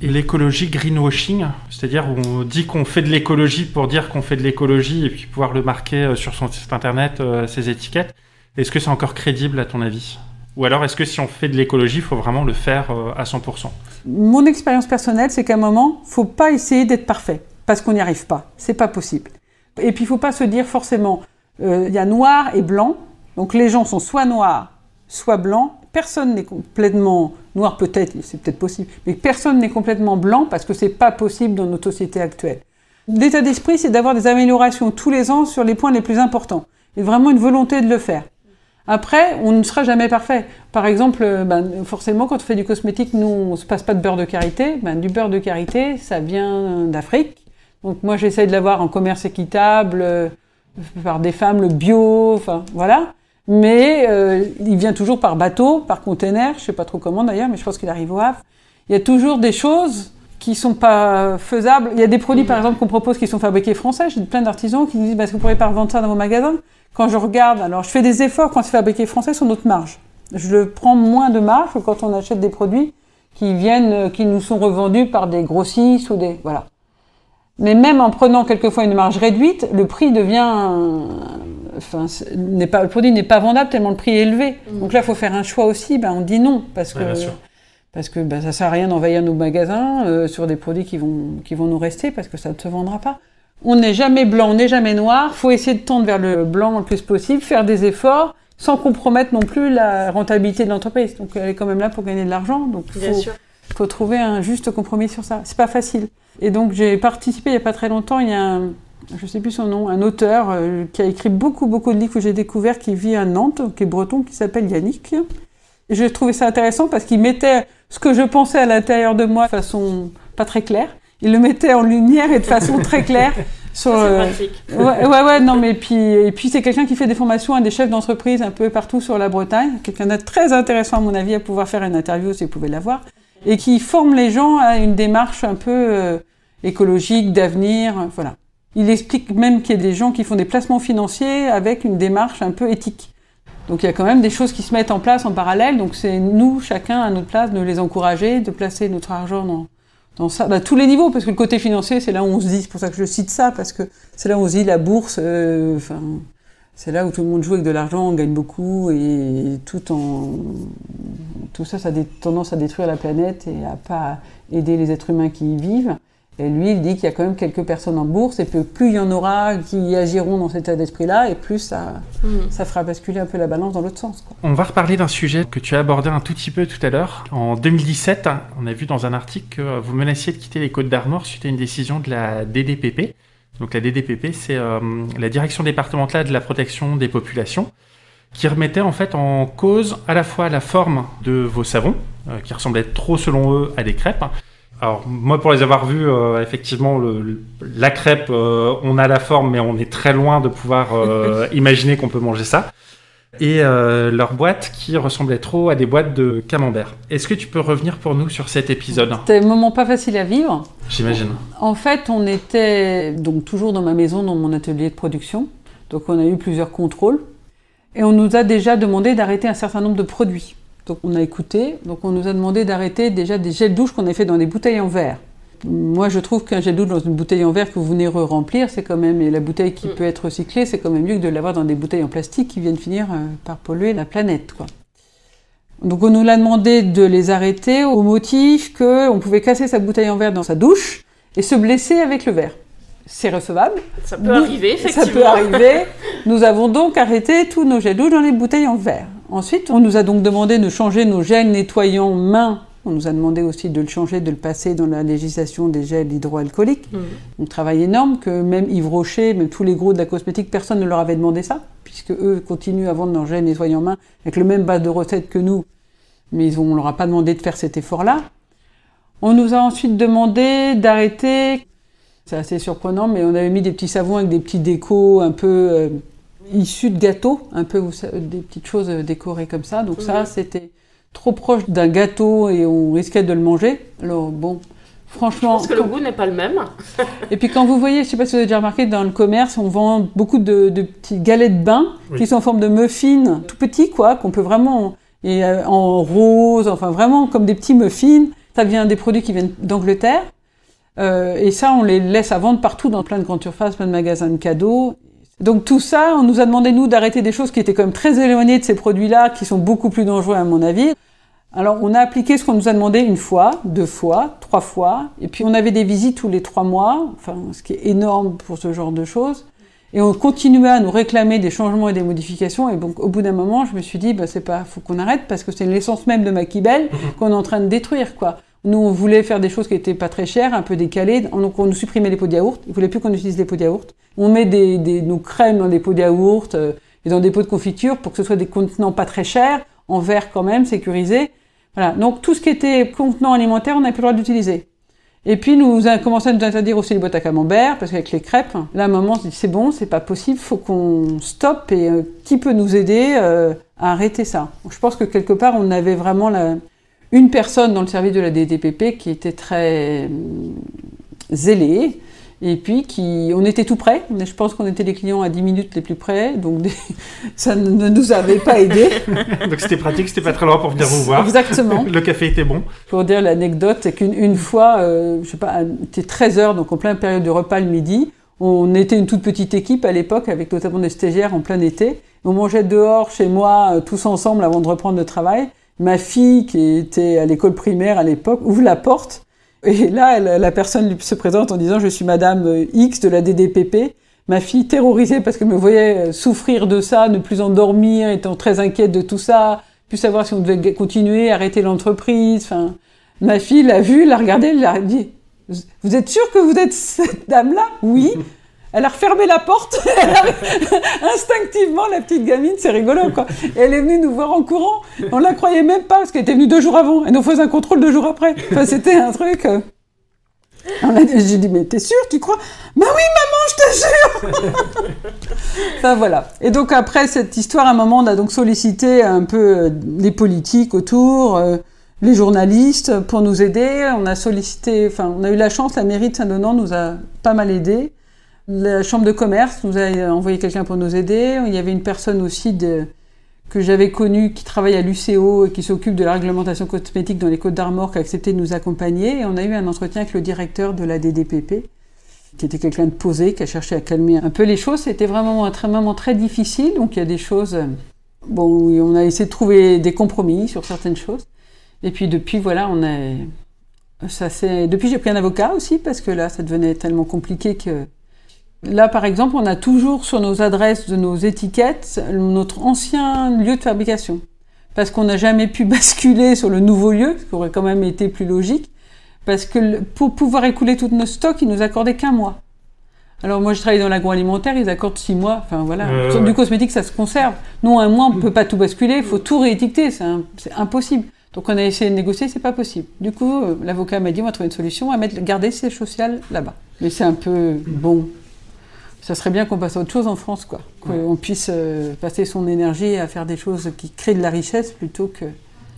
Et l'écologie greenwashing, c'est-à-dire où on dit qu'on fait de l'écologie pour dire qu'on fait de l'écologie et puis pouvoir le marquer euh, sur son site internet, euh, ses étiquettes, est-ce que c'est encore crédible à ton avis? Ou alors est-ce que si on fait de l'écologie, il faut vraiment le faire euh, à 100% Mon expérience personnelle, c'est qu'à un moment, faut pas essayer d'être parfait parce qu'on n'y arrive pas. C'est pas possible. Et puis il faut pas se dire forcément, il y a noir et blanc. Donc les gens sont soit noirs, soit blancs personne n'est complètement noir, peut-être, c'est peut-être possible, mais personne n'est complètement blanc parce que c'est pas possible dans notre société actuelle. L'état d'esprit, c'est d'avoir des améliorations tous les ans sur les points les plus importants, et vraiment une volonté de le faire. Après, on ne sera jamais parfait. Par exemple, euh, ben, forcément, quand on fait du cosmétique, nous, on ne se passe pas de beurre de karité. Ben, du beurre de karité, ça vient d'Afrique. Donc moi, j'essaie de l'avoir en commerce équitable, euh, par des femmes, le bio, enfin voilà mais euh, il vient toujours par bateau, par container, je sais pas trop comment d'ailleurs, mais je pense qu'il arrive au Havre. Il y a toujours des choses qui sont pas faisables. Il y a des produits, par exemple, qu'on propose qui sont fabriqués français. J'ai plein d'artisans qui nous disent, bah, est-ce que vous pourriez pas revendre ça dans vos magasins? Quand je regarde, alors je fais des efforts quand c'est fabriqué français sur notre marge. Je prends moins de marge quand on achète des produits qui viennent, qui nous sont revendus par des grossistes ou des, voilà. Mais même en prenant quelquefois une marge réduite, le prix devient enfin, n'est pas, le produit n'est pas vendable tellement le prix est élevé. Mm. Donc là, il faut faire un choix aussi. Ben, on dit non parce que parce que ben, ça sert à rien d'envahir nos magasins euh, sur des produits qui vont qui vont nous rester parce que ça ne se vendra pas. On n'est jamais blanc, on n'est jamais noir. Faut essayer de tendre vers le blanc le plus possible, faire des efforts sans compromettre non plus la rentabilité de l'entreprise. Donc elle est quand même là pour gagner de l'argent. Donc il faut, trouver un juste compromis sur ça. C'est pas facile. Et donc j'ai participé il y a pas très longtemps. Il y a un, je ne sais plus son nom, un auteur euh, qui a écrit beaucoup, beaucoup de livres que j'ai découvert, qui vit à Nantes, qui est breton, qui s'appelle Yannick. Et j'ai trouvé ça intéressant parce qu'il mettait ce que je pensais à l'intérieur de moi de façon pas très claire. Il le mettait en lumière et de façon très claire. *laughs* Sur, euh, ouais, ouais, ouais, non, mais puis, et puis c'est quelqu'un qui fait des formations à des chefs d'entreprise un peu partout sur la Bretagne. Quelqu'un de très intéressant, à mon avis, à pouvoir faire une interview si vous pouvez l'avoir. Et qui forme les gens à une démarche un peu euh, écologique, d'avenir, voilà. Il explique même qu'il y a des gens qui font des placements financiers avec une démarche un peu éthique. Donc il y a quand même des choses qui se mettent en place en parallèle. Donc c'est nous, chacun à notre place, de les encourager, de placer notre argent dans, dans ça, bah, tous les niveaux, parce que le côté financier, c'est là où on se dit, c'est pour ça que je cite ça, parce que c'est là où on se dit la bourse, euh, enfin, c'est là où tout le monde joue avec de l'argent, on gagne beaucoup, et tout en, tout ça, ça a des tendances à détruire la planète et à pas aider les êtres humains qui y vivent. Et lui, il dit qu'il y a quand même quelques personnes en bourse et que plus il y en aura qui agiront dans cet état d'esprit-là, et plus ça, mm. ça fera basculer un peu la balance dans l'autre sens. On va reparler d'un sujet que tu as abordé un tout petit peu tout à l'heure. En 2017, on a vu dans un article que vous menaciez de quitter les Côtes d'Armor suite à une décision de la DDPP. Donc la DDPP, c'est euh, la Direction départementale de la protection des populations qui remettait en fait en cause à la fois la forme de vos savons, euh, qui ressemblaient trop selon eux à des crêpes, alors moi pour les avoir vus, euh, effectivement, la crêpe, on a la forme, mais on est très loin de pouvoir *laughs* imaginer qu'on peut manger ça. Et leur boîte qui ressemblait trop à des boîtes de camembert. Est-ce que tu peux revenir pour nous sur cet épisode? C'était un moment pas facile à vivre. J'imagine. En fait, on était donc toujours dans ma maison, dans mon atelier de production. Donc on a eu plusieurs contrôles. Et on nous a déjà demandé d'arrêter un certain nombre de produits. Donc on a écouté, donc on nous a demandé d'arrêter déjà des gels douches qu'on a fait dans des bouteilles en verre. Moi, je trouve qu'un gel douche dans une bouteille en verre que vous venez re-remplir, c'est quand même, et la bouteille qui mm. peut être recyclée, c'est quand même mieux que de l'avoir dans des bouteilles en plastique qui viennent finir euh, par polluer la planète, quoi. Donc on nous l'a demandé de les arrêter au motif qu'on pouvait casser sa bouteille en verre dans sa douche et se blesser avec le verre. C'est recevable. Ça peut arriver, effectivement. Ça peut arriver. *laughs* nous avons donc arrêté tous nos gels douches dans les bouteilles en verre. Ensuite, on nous a donc demandé de changer nos gels nettoyants mains. On nous a demandé aussi de le changer, de le passer dans la législation des gels hydroalcooliques. Mmh. Un travail énorme que même Yves Rocher, même tous les gros de la cosmétique, personne ne leur avait demandé ça, puisque eux continuent à vendre leurs gels nettoyants mains avec le même base de recettes que nous, mais on ne leur a pas demandé de faire cet effort-là. On nous a ensuite demandé d'arrêter, c'est assez surprenant, mais on avait mis des petits savons avec des petits décos un peu... Euh, issus de gâteaux, un peu des petites choses décorées comme ça. Donc ça, c'était trop proche d'un gâteau et on risquait de le manger. Alors bon, franchement. Je pense que le goût n'est pas le même. *laughs* et puis quand vous voyez, je sais pas si vous avez déjà remarqué, dans le commerce, on vend beaucoup de, de petits galets de bain qui sont en forme de muffins, tout petits quoi, qu'on peut vraiment et euh, en rose, enfin vraiment comme des petits muffins. Ça vient des produits qui viennent d'Angleterre. Euh, et ça, on les laisse à vendre partout dans plein de grandes surfaces, plein de magasins de cadeaux. Donc tout ça, on nous a demandé, nous, d'arrêter des choses qui étaient quand même très éloignées de ces produits-là, qui sont beaucoup plus dangereux à mon avis. Alors on a appliqué ce qu'on nous a demandé une fois, deux fois, trois fois, et puis on avait des visites tous les trois mois, enfin ce qui est énorme pour ce genre de choses. Et on continuait à nous réclamer des changements et des modifications. Et donc, au bout d'un moment, je me suis dit, bah, c'est pas, faut qu'on arrête parce que c'est l'essence même de Maquibel *laughs* qu'on est en train de détruire, quoi. Nous, on voulait faire des choses qui étaient pas très chères, un peu décalées. Donc, on nous supprimait les pots de yaourt. Ils voulaient plus qu'on utilise les pots de yaourt. On met des, nos crèmes dans des pots de yaourt euh, et dans des pots de confiture pour que ce soit des contenants pas très chers, en verre quand même, sécurisés. Voilà. Donc, tout ce qui était contenant alimentaire, on n'avait plus le droit d'utiliser. Et puis nous avons commencé à nous interdire aussi les boîtes à camembert, parce qu'avec les crêpes, là on se dit c'est bon, c'est pas possible, faut qu'on stoppe et qui peut nous aider euh, à arrêter ça Je pense que quelque part on avait vraiment la... une personne dans le service de la DDPP qui était très euh, zélée, et puis, qui, on était tout près. Je pense qu'on était les clients à 10 minutes les plus près. Donc, *laughs* ça ne nous avait pas aidé. *laughs* donc, c'était pratique, c'était pas très loin pour venir vous voir. Exactement. *laughs* Le café était bon. Pour dire l'anecdote, c'est qu'une fois, euh, je sais pas, c'était 13 heures, donc en pleine période de repas le midi. On était une toute petite équipe à l'époque, avec notamment des stagiaires en plein été. On mangeait dehors, chez moi, euh, tous ensemble avant de reprendre le travail. Ma fille, qui était à l'école primaire à l'époque, ouvre la porte et là, la personne se présente en disant Je suis Madame X de la DDPP. Ma fille, terrorisée parce qu'elle me voyait euh, souffrir de ça, ne plus endormir, étant très inquiète de tout ça, plus savoir si on devait continuer, arrêter l'entreprise. Enfin, ma fille l'a vu, l'a regardé, elle l'a dit Vous êtes sûr que vous êtes cette dame-là? Oui. Elle a refermé la porte. *laughs* Instinctivement, la petite gamine, c'est rigolo, quoi. elle est venue nous voir en courant. On la croyait même pas, parce qu'elle était venue deux jours avant. Et nous faisait un contrôle deux jours après. Enfin, c'était un truc. Euh. J'ai dit, mais t'es sûre, tu crois? Bah oui, maman, je te jure *laughs* Enfin voilà. Et donc après cette histoire, à un moment, on a donc sollicité un peu euh, les politiques autour, euh, les journalistes pour nous aider. On a sollicité, enfin, on a eu la chance, la mairie de Saint-Donant nous a pas mal aidés. La chambre de commerce nous a envoyé quelqu'un pour nous aider. Il y avait une personne aussi de, que j'avais connue qui travaille à l'UCO et qui s'occupe de la réglementation cosmétique dans les Côtes d'Armor qui a accepté de nous accompagner. Et on a eu un entretien avec le directeur de la DDPP qui était quelqu'un de posé, qui a cherché à calmer un peu les choses. C'était vraiment un moment très difficile. Donc il y a des choses. Bon, on a essayé de trouver des compromis sur certaines choses. Et puis depuis, voilà, on a. Ça, Depuis, j'ai pris un avocat aussi parce que là, ça devenait tellement compliqué que Là, par exemple, on a toujours sur nos adresses de nos étiquettes notre ancien lieu de fabrication. Parce qu'on n'a jamais pu *laughs* basculer sur le nouveau lieu, ce qui aurait quand même été plus logique. Parce que pour pouvoir écouler tous nos stocks, ils nous accordaient qu'un mois. Alors moi, je travaille dans l'agroalimentaire, ils accordent six mois. Enfin voilà, du cosmétique, ça se conserve. Non, un mois, on ne peut pas tout basculer, il faut tout réétiqueter, c'est impossible. Donc on a essayé de négocier, c'est pas possible. Du coup, euh, l'avocat m'a dit, on va trouver une solution, on va mettre, garder ces sociales là-bas. Mais c'est un peu bon ça serait bien qu'on passe à autre chose en France, quoi. Qu'on puisse euh, passer son énergie à faire des choses qui créent de la richesse plutôt que.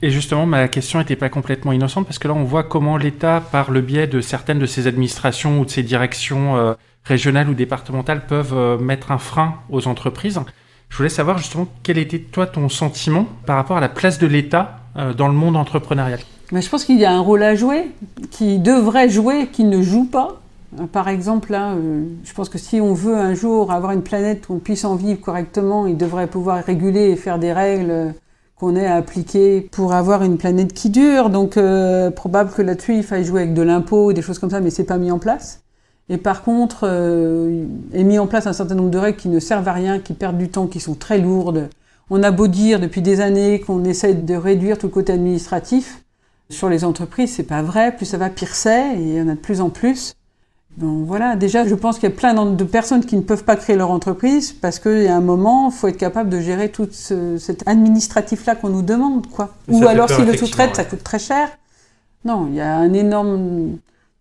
Et justement, ma question n'était pas complètement innocente parce que là, on voit comment l'État, par le biais de certaines de ses administrations ou de ses directions euh, régionales ou départementales, peuvent euh, mettre un frein aux entreprises. Je voulais savoir justement quel était toi ton sentiment par rapport à la place de l'État dans le monde entrepreneurial? Mais je pense qu'il y a un rôle à jouer, qui devrait jouer, qui ne joue pas. Par exemple, là, euh, je pense que si on veut un jour avoir une planète où on puisse en vivre correctement, il devrait pouvoir réguler et faire des règles qu'on ait à appliquer pour avoir une planète qui dure. Donc, euh, probable que là-dessus, il faille jouer avec de l'impôt, des choses comme ça, mais c'est pas mis en place. Et par contre, euh, est mis en place un certain nombre de règles qui ne servent à rien, qui perdent du temps, qui sont très lourdes. On a beau dire depuis des années qu'on essaie de réduire tout le côté administratif. Sur les entreprises, c'est pas vrai. Plus ça va, pire c'est. Et il y en a de plus en plus. Donc voilà, déjà, je pense qu'il y a plein de personnes qui ne peuvent pas créer leur entreprise parce qu'il y a un moment, il faut être capable de gérer tout cet administratif-là qu'on nous demande, quoi. Ou alors, si le sous-traite, ça coûte très cher. Non, il y a un énorme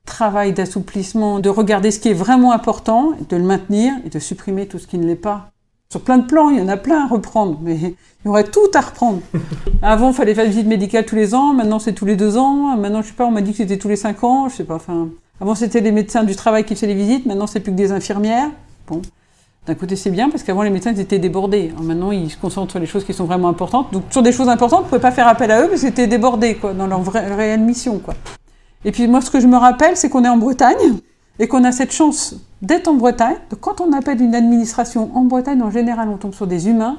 travail d'assouplissement, de regarder ce qui est vraiment important, de le maintenir et de supprimer tout ce qui ne l'est pas. Sur plein de plans, il y en a plein à reprendre, mais il y aurait tout à reprendre. *laughs* Avant, il fallait faire une visite médicale tous les ans, maintenant c'est tous les deux ans, maintenant je sais pas, on m'a dit que c'était tous les cinq ans, je sais pas, enfin... Avant c'était les médecins du travail qui faisaient les visites, maintenant c'est plus que des infirmières. Bon, d'un côté c'est bien parce qu'avant les médecins ils étaient débordés. maintenant ils se concentrent sur les choses qui sont vraiment importantes. Donc sur des choses importantes, on ne pouvait pas faire appel à eux parce qu'ils étaient débordés quoi, dans leur vraie, réelle mission. Quoi. Et puis moi ce que je me rappelle c'est qu'on est en Bretagne et qu'on a cette chance d'être en Bretagne. Quand on appelle une administration en Bretagne, en général on tombe sur des humains.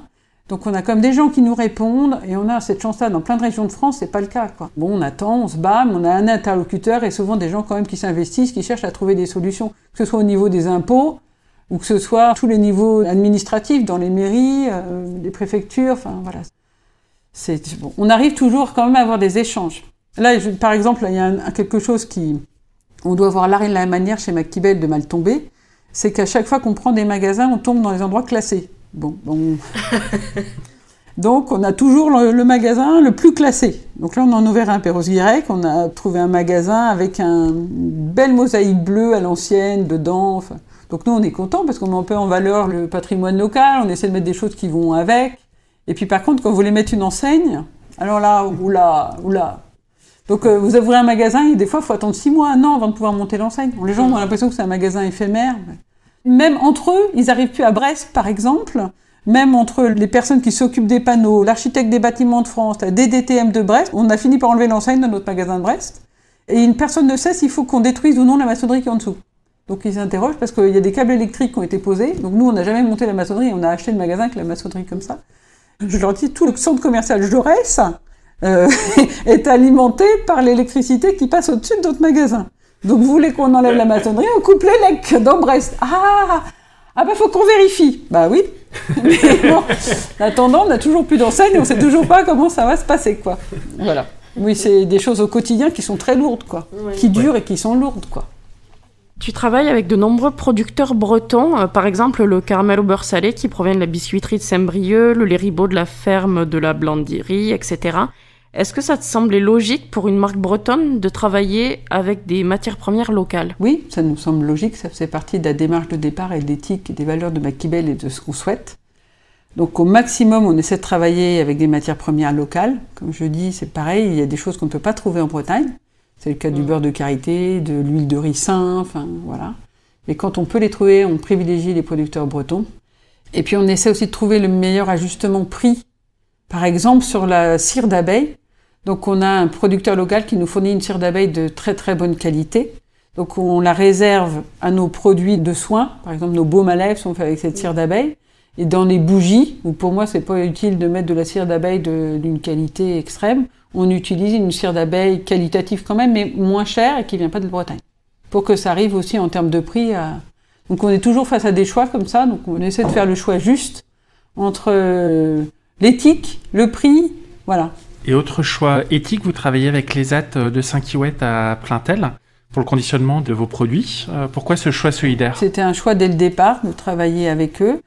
Donc on a comme des gens qui nous répondent et on a cette chance-là dans plein de régions de France, c'est pas le cas. Bon, on attend, on se bat, on a un interlocuteur et souvent des gens quand même qui s'investissent, qui cherchent à trouver des solutions, que ce soit au niveau des impôts ou que ce soit tous les niveaux administratifs dans les mairies, euh, les préfectures, enfin voilà. C'est bon. On arrive toujours quand même à avoir des échanges. Là, par exemple, il y a quelque chose qui, on doit avoir l'arrêt de la manière chez McKibel de mal tomber, c'est qu'à chaque fois qu'on prend des magasins, on tombe dans les endroits classés. Bon. *laughs* Donc, on a toujours le, magasin le plus classé. Donc là, on en a ouvert un Perros-Guirec. On a trouvé un magasin avec un, une belle mosaïque bleue à l'ancienne dedans. donc nous, on est content parce qu'on met un peu en valeur le patrimoine local. On essaie de mettre des choses qui vont avec. Et puis par contre, quand vous voulez mettre une enseigne, alors là, oula, oula. Donc euh, vous ouvrez un magasin et des fois, il faut attendre six mois, un an avant de pouvoir monter l'enseigne. Les gens ont l'impression que c'est un magasin éphémère. Même entre eux, ils arrivent plus à Brest, par exemple. Même entre les personnes qui s'occupent des panneaux, l'architecte des bâtiments de France, la DDTM de Brest, on a fini par enlever l'enseigne de notre magasin de Brest. Et une personne ne sait s'il faut qu'on détruise ou non la maçonnerie qui est en dessous. Donc ils s'interrogent parce qu'il y a des câbles électriques qui ont été posés. Donc nous, on n'a jamais monté la maçonnerie, on a acheté le magasin avec la maçonnerie comme ça. Je leur dis, tout le centre commercial Jaurès euh, *laughs* est alimenté par l'électricité qui passe au-dessus de notre magasin. Donc vous voulez qu'on enlève la maçonnerie, on coupe les lecs dans Brest. Ah Ah bah faut qu'on vérifie. Bah oui. *laughs* Mais bon, en attendant, on n'a toujours plus d'enseigne, on sait toujours pas comment ça va se passer, quoi. Voilà. Oui, c'est des choses au quotidien qui sont très lourdes, quoi. Qui durent et qui sont lourdes, quoi. Tu travailles avec de nombreux producteurs bretons, euh, par exemple le caramel au beurre salé qui provient de la biscuiterie de Saint-Brieuc, le lait ribot de la ferme de la Blandierie, etc. Est-ce que ça te semblait logique pour une marque bretonne de travailler avec des matières premières locales? Oui, ça nous semble logique. Ça faisait partie de la démarche de départ et de l'éthique et des valeurs de Maquibel et de ce qu'on souhaite. Donc au maximum, on essaie de travailler avec des matières premières locales. Comme je dis, c'est pareil, il y a des choses qu'on ne peut pas trouver en Bretagne. C'est le cas du mm. beurre de karité, de l'huile de ricin, enfin voilà. Et quand on peut les trouver, on privilégie les producteurs bretons. Et puis on essaie aussi de trouver le meilleur ajustement prix. Par exemple, sur la cire d'abeille, donc on a un producteur local qui nous fournit une cire d'abeille de très très bonne qualité. Donc on la réserve à nos produits de soins, par exemple nos baumes à lèvres sont faits avec cette cire d'abeille. Et dans les bougies, où pour moi c'est pas utile de mettre de la cire d'abeille d'une qualité extrême, on utilise une cire d'abeille qualitative quand même, mais moins chère et qui vient pas de Bretagne. Pour que ça arrive aussi en termes de prix à... Donc on est toujours face à des choix comme ça, donc on essaie de faire le choix juste entre euh, l'éthique, le prix, voilà. Et autre choix éthique, vous travaillez avec les AT de Saint-Kiouette à Plaintel pour le conditionnement de vos produits. Euh, pourquoi ce choix solidaire C'était un choix dès le départ de travailler avec eux.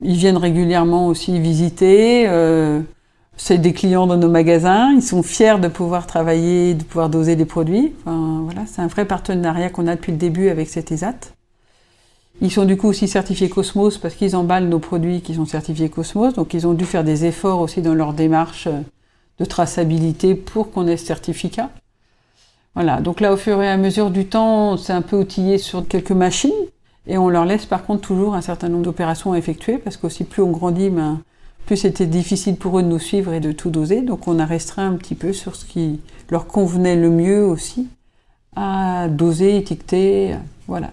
Ils viennent régulièrement aussi visiter. Euh, c'est des clients dans nos magasins. Ils sont fiers de pouvoir travailler, de pouvoir doser des produits. Voilà, c'est un vrai partenariat qu'on a depuis le début avec cet ESAT. Ils sont du coup aussi certifiés Cosmos parce qu'ils emballent nos produits qui sont certifiés Cosmos. Donc ils ont dû faire des efforts aussi dans leur démarche euh, de traçabilité pour qu'on ait ce certificat. Voilà, donc là au fur et à mesure du temps, c'est un peu outillé sur quelques machines et on leur laisse par contre toujours un certain nombre d'opérations à effectuer parce qu'aussi plus on grandit, ben, plus c'était difficile pour eux de nous suivre et de tout doser. Donc on a restreint un petit peu sur ce qui leur convenait le mieux aussi à doser, étiqueter, voilà.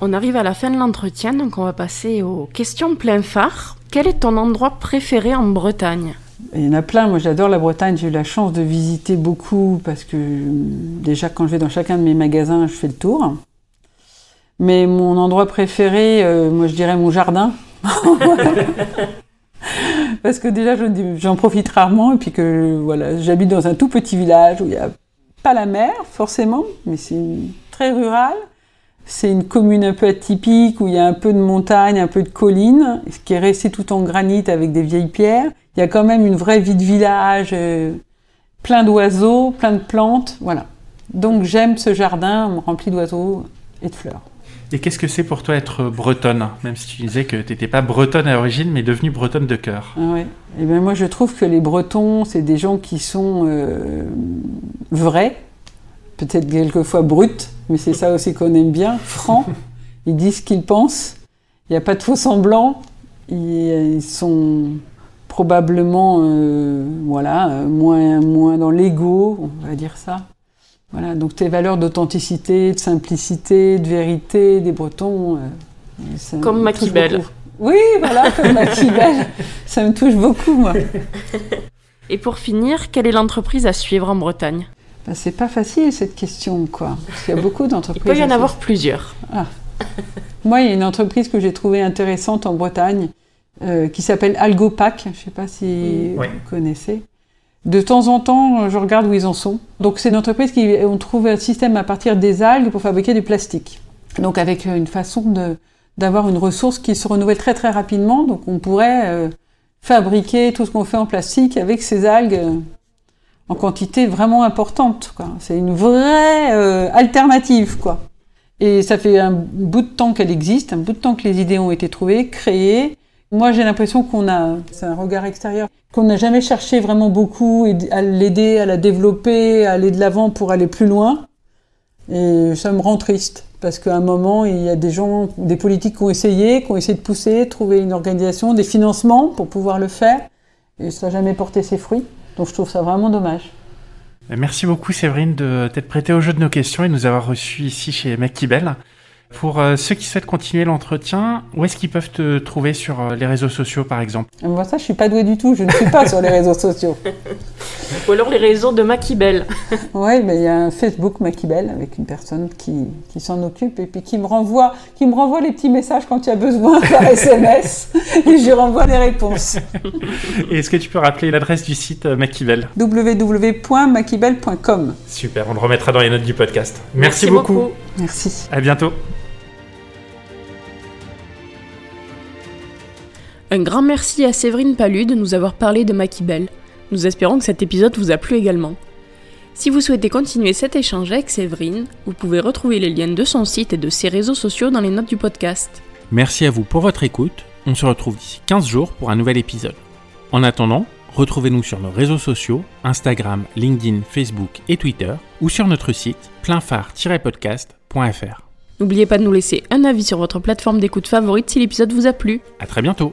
On arrive à la fin de l'entretien, donc on va passer aux questions plein phare. Quel est ton endroit préféré en Bretagne? Il y en a plein. Moi, j'adore la Bretagne. J'ai eu la chance de visiter beaucoup parce que déjà, quand je vais dans chacun de mes magasins, je fais le tour. Mais mon endroit préféré, euh, moi, je dirais mon jardin. *laughs* parce que déjà, j'en profite rarement et puis que voilà, j'habite dans un tout petit village où il n'y a pas la mer, forcément, mais c'est très rural. C'est une commune un peu atypique où il y a un peu de montagne, un peu de collines, qui est resté tout en granit avec des vieilles pierres il y a quand même une vraie vie de village, euh, plein d'oiseaux, plein de plantes, voilà. Donc j'aime ce jardin rempli d'oiseaux et de fleurs. Et qu'est-ce que c'est pour toi être bretonne Même si tu disais que tu n'étais pas bretonne à l'origine, mais devenue bretonne de cœur? Ah ouais. Et bien moi je trouve que les Bretons, c'est des gens qui sont euh, vrais, peut-être quelquefois bruts, mais c'est ça aussi qu'on aime bien, francs. Ils disent ce qu'ils pensent. Il n'y a pas de faux semblants. Ils, ils sont probablement euh, voilà, euh, moins, moins dans l'ego, on va dire ça. Voilà, donc tes valeurs d'authenticité, de simplicité, de vérité des Bretons. euh, ça Comme Maquibel. Oui, voilà, comme Maquibel. *laughs* ça me touche beaucoup, moi. Et pour finir, quelle est l'entreprise à suivre en Bretagne? Ben, c'est pas facile cette question, quoi. Parce qu'il y a beaucoup Il peut y en avoir plusieurs. Moi, il y a une entreprise que j'ai trouvée intéressante en Bretagne euh, qui s'appelle Algopac. Je ne sais pas si Oui. vous connaissez. De temps en temps, je regarde où ils en sont. Donc, c'est une entreprise qui ont trouvé un système à partir des algues pour fabriquer du plastique. Donc, avec une façon de d'avoir une ressource qui se renouvelle très très rapidement. Donc, on pourrait euh, fabriquer tout ce qu'on fait en plastique avec ces algues euh, en quantité vraiment importante. quoi. C'est une vraie euh, alternative, quoi. Et ça fait un bout de temps qu'elle existe, un bout de temps que les idées ont été trouvées, créées. Moi, j'ai l'impression qu'on a, c'est un regard extérieur, qu'on n'a jamais cherché vraiment beaucoup à l'aider, à la développer, à aller de l'avant pour aller plus loin. Et ça me rend triste parce qu'à un moment, il y a des gens, des politiques qui ont essayé, qui ont essayé de pousser, trouver une organisation, des financements pour pouvoir le faire, et ça n'a jamais porté ses fruits. Donc je trouve ça vraiment dommage. Merci beaucoup Séverine de t'être prêtée au jeu de nos questions et de nous avoir reçus ici chez Maquibel. Pour euh, ceux qui souhaitent continuer l'entretien, où est-ce qu'ils peuvent te trouver sur euh, les réseaux sociaux par exemple? Moi, ça, je suis pas douée du tout. Je ne suis pas sur les réseaux sociaux. *laughs* Ou alors les réseaux de Maquibel. *laughs* Oui, mais il y a un Facebook Maquibel avec une personne qui, qui s'en occupe et puis qui me renvoie, qui me renvoie les petits messages quand il y a besoin *laughs* par SMS et je lui renvoie les réponses. Et est-ce que tu peux rappeler l'adresse du site euh, Maquibel www.maquibel.com. Super, on le remettra dans les notes du podcast. Merci, beaucoup. Merci. À bientôt. Un grand merci à Séverine Palu de nous avoir parlé de Maquibel. Nous espérons que cet épisode vous a plu également. Si vous souhaitez continuer cet échange avec Séverine, vous pouvez retrouver les liens de son site et de ses réseaux sociaux dans les notes du podcast. Merci à vous pour votre écoute. On se retrouve d'ici 15 jours pour un nouvel épisode. En attendant, retrouvez-nous sur nos réseaux sociaux, Instagram, LinkedIn, Facebook et Twitter, ou sur notre site pleinphare-podcast.fr. N'oubliez pas de nous laisser un avis sur votre plateforme d'écoute favorite si l'épisode vous a plu. À très bientôt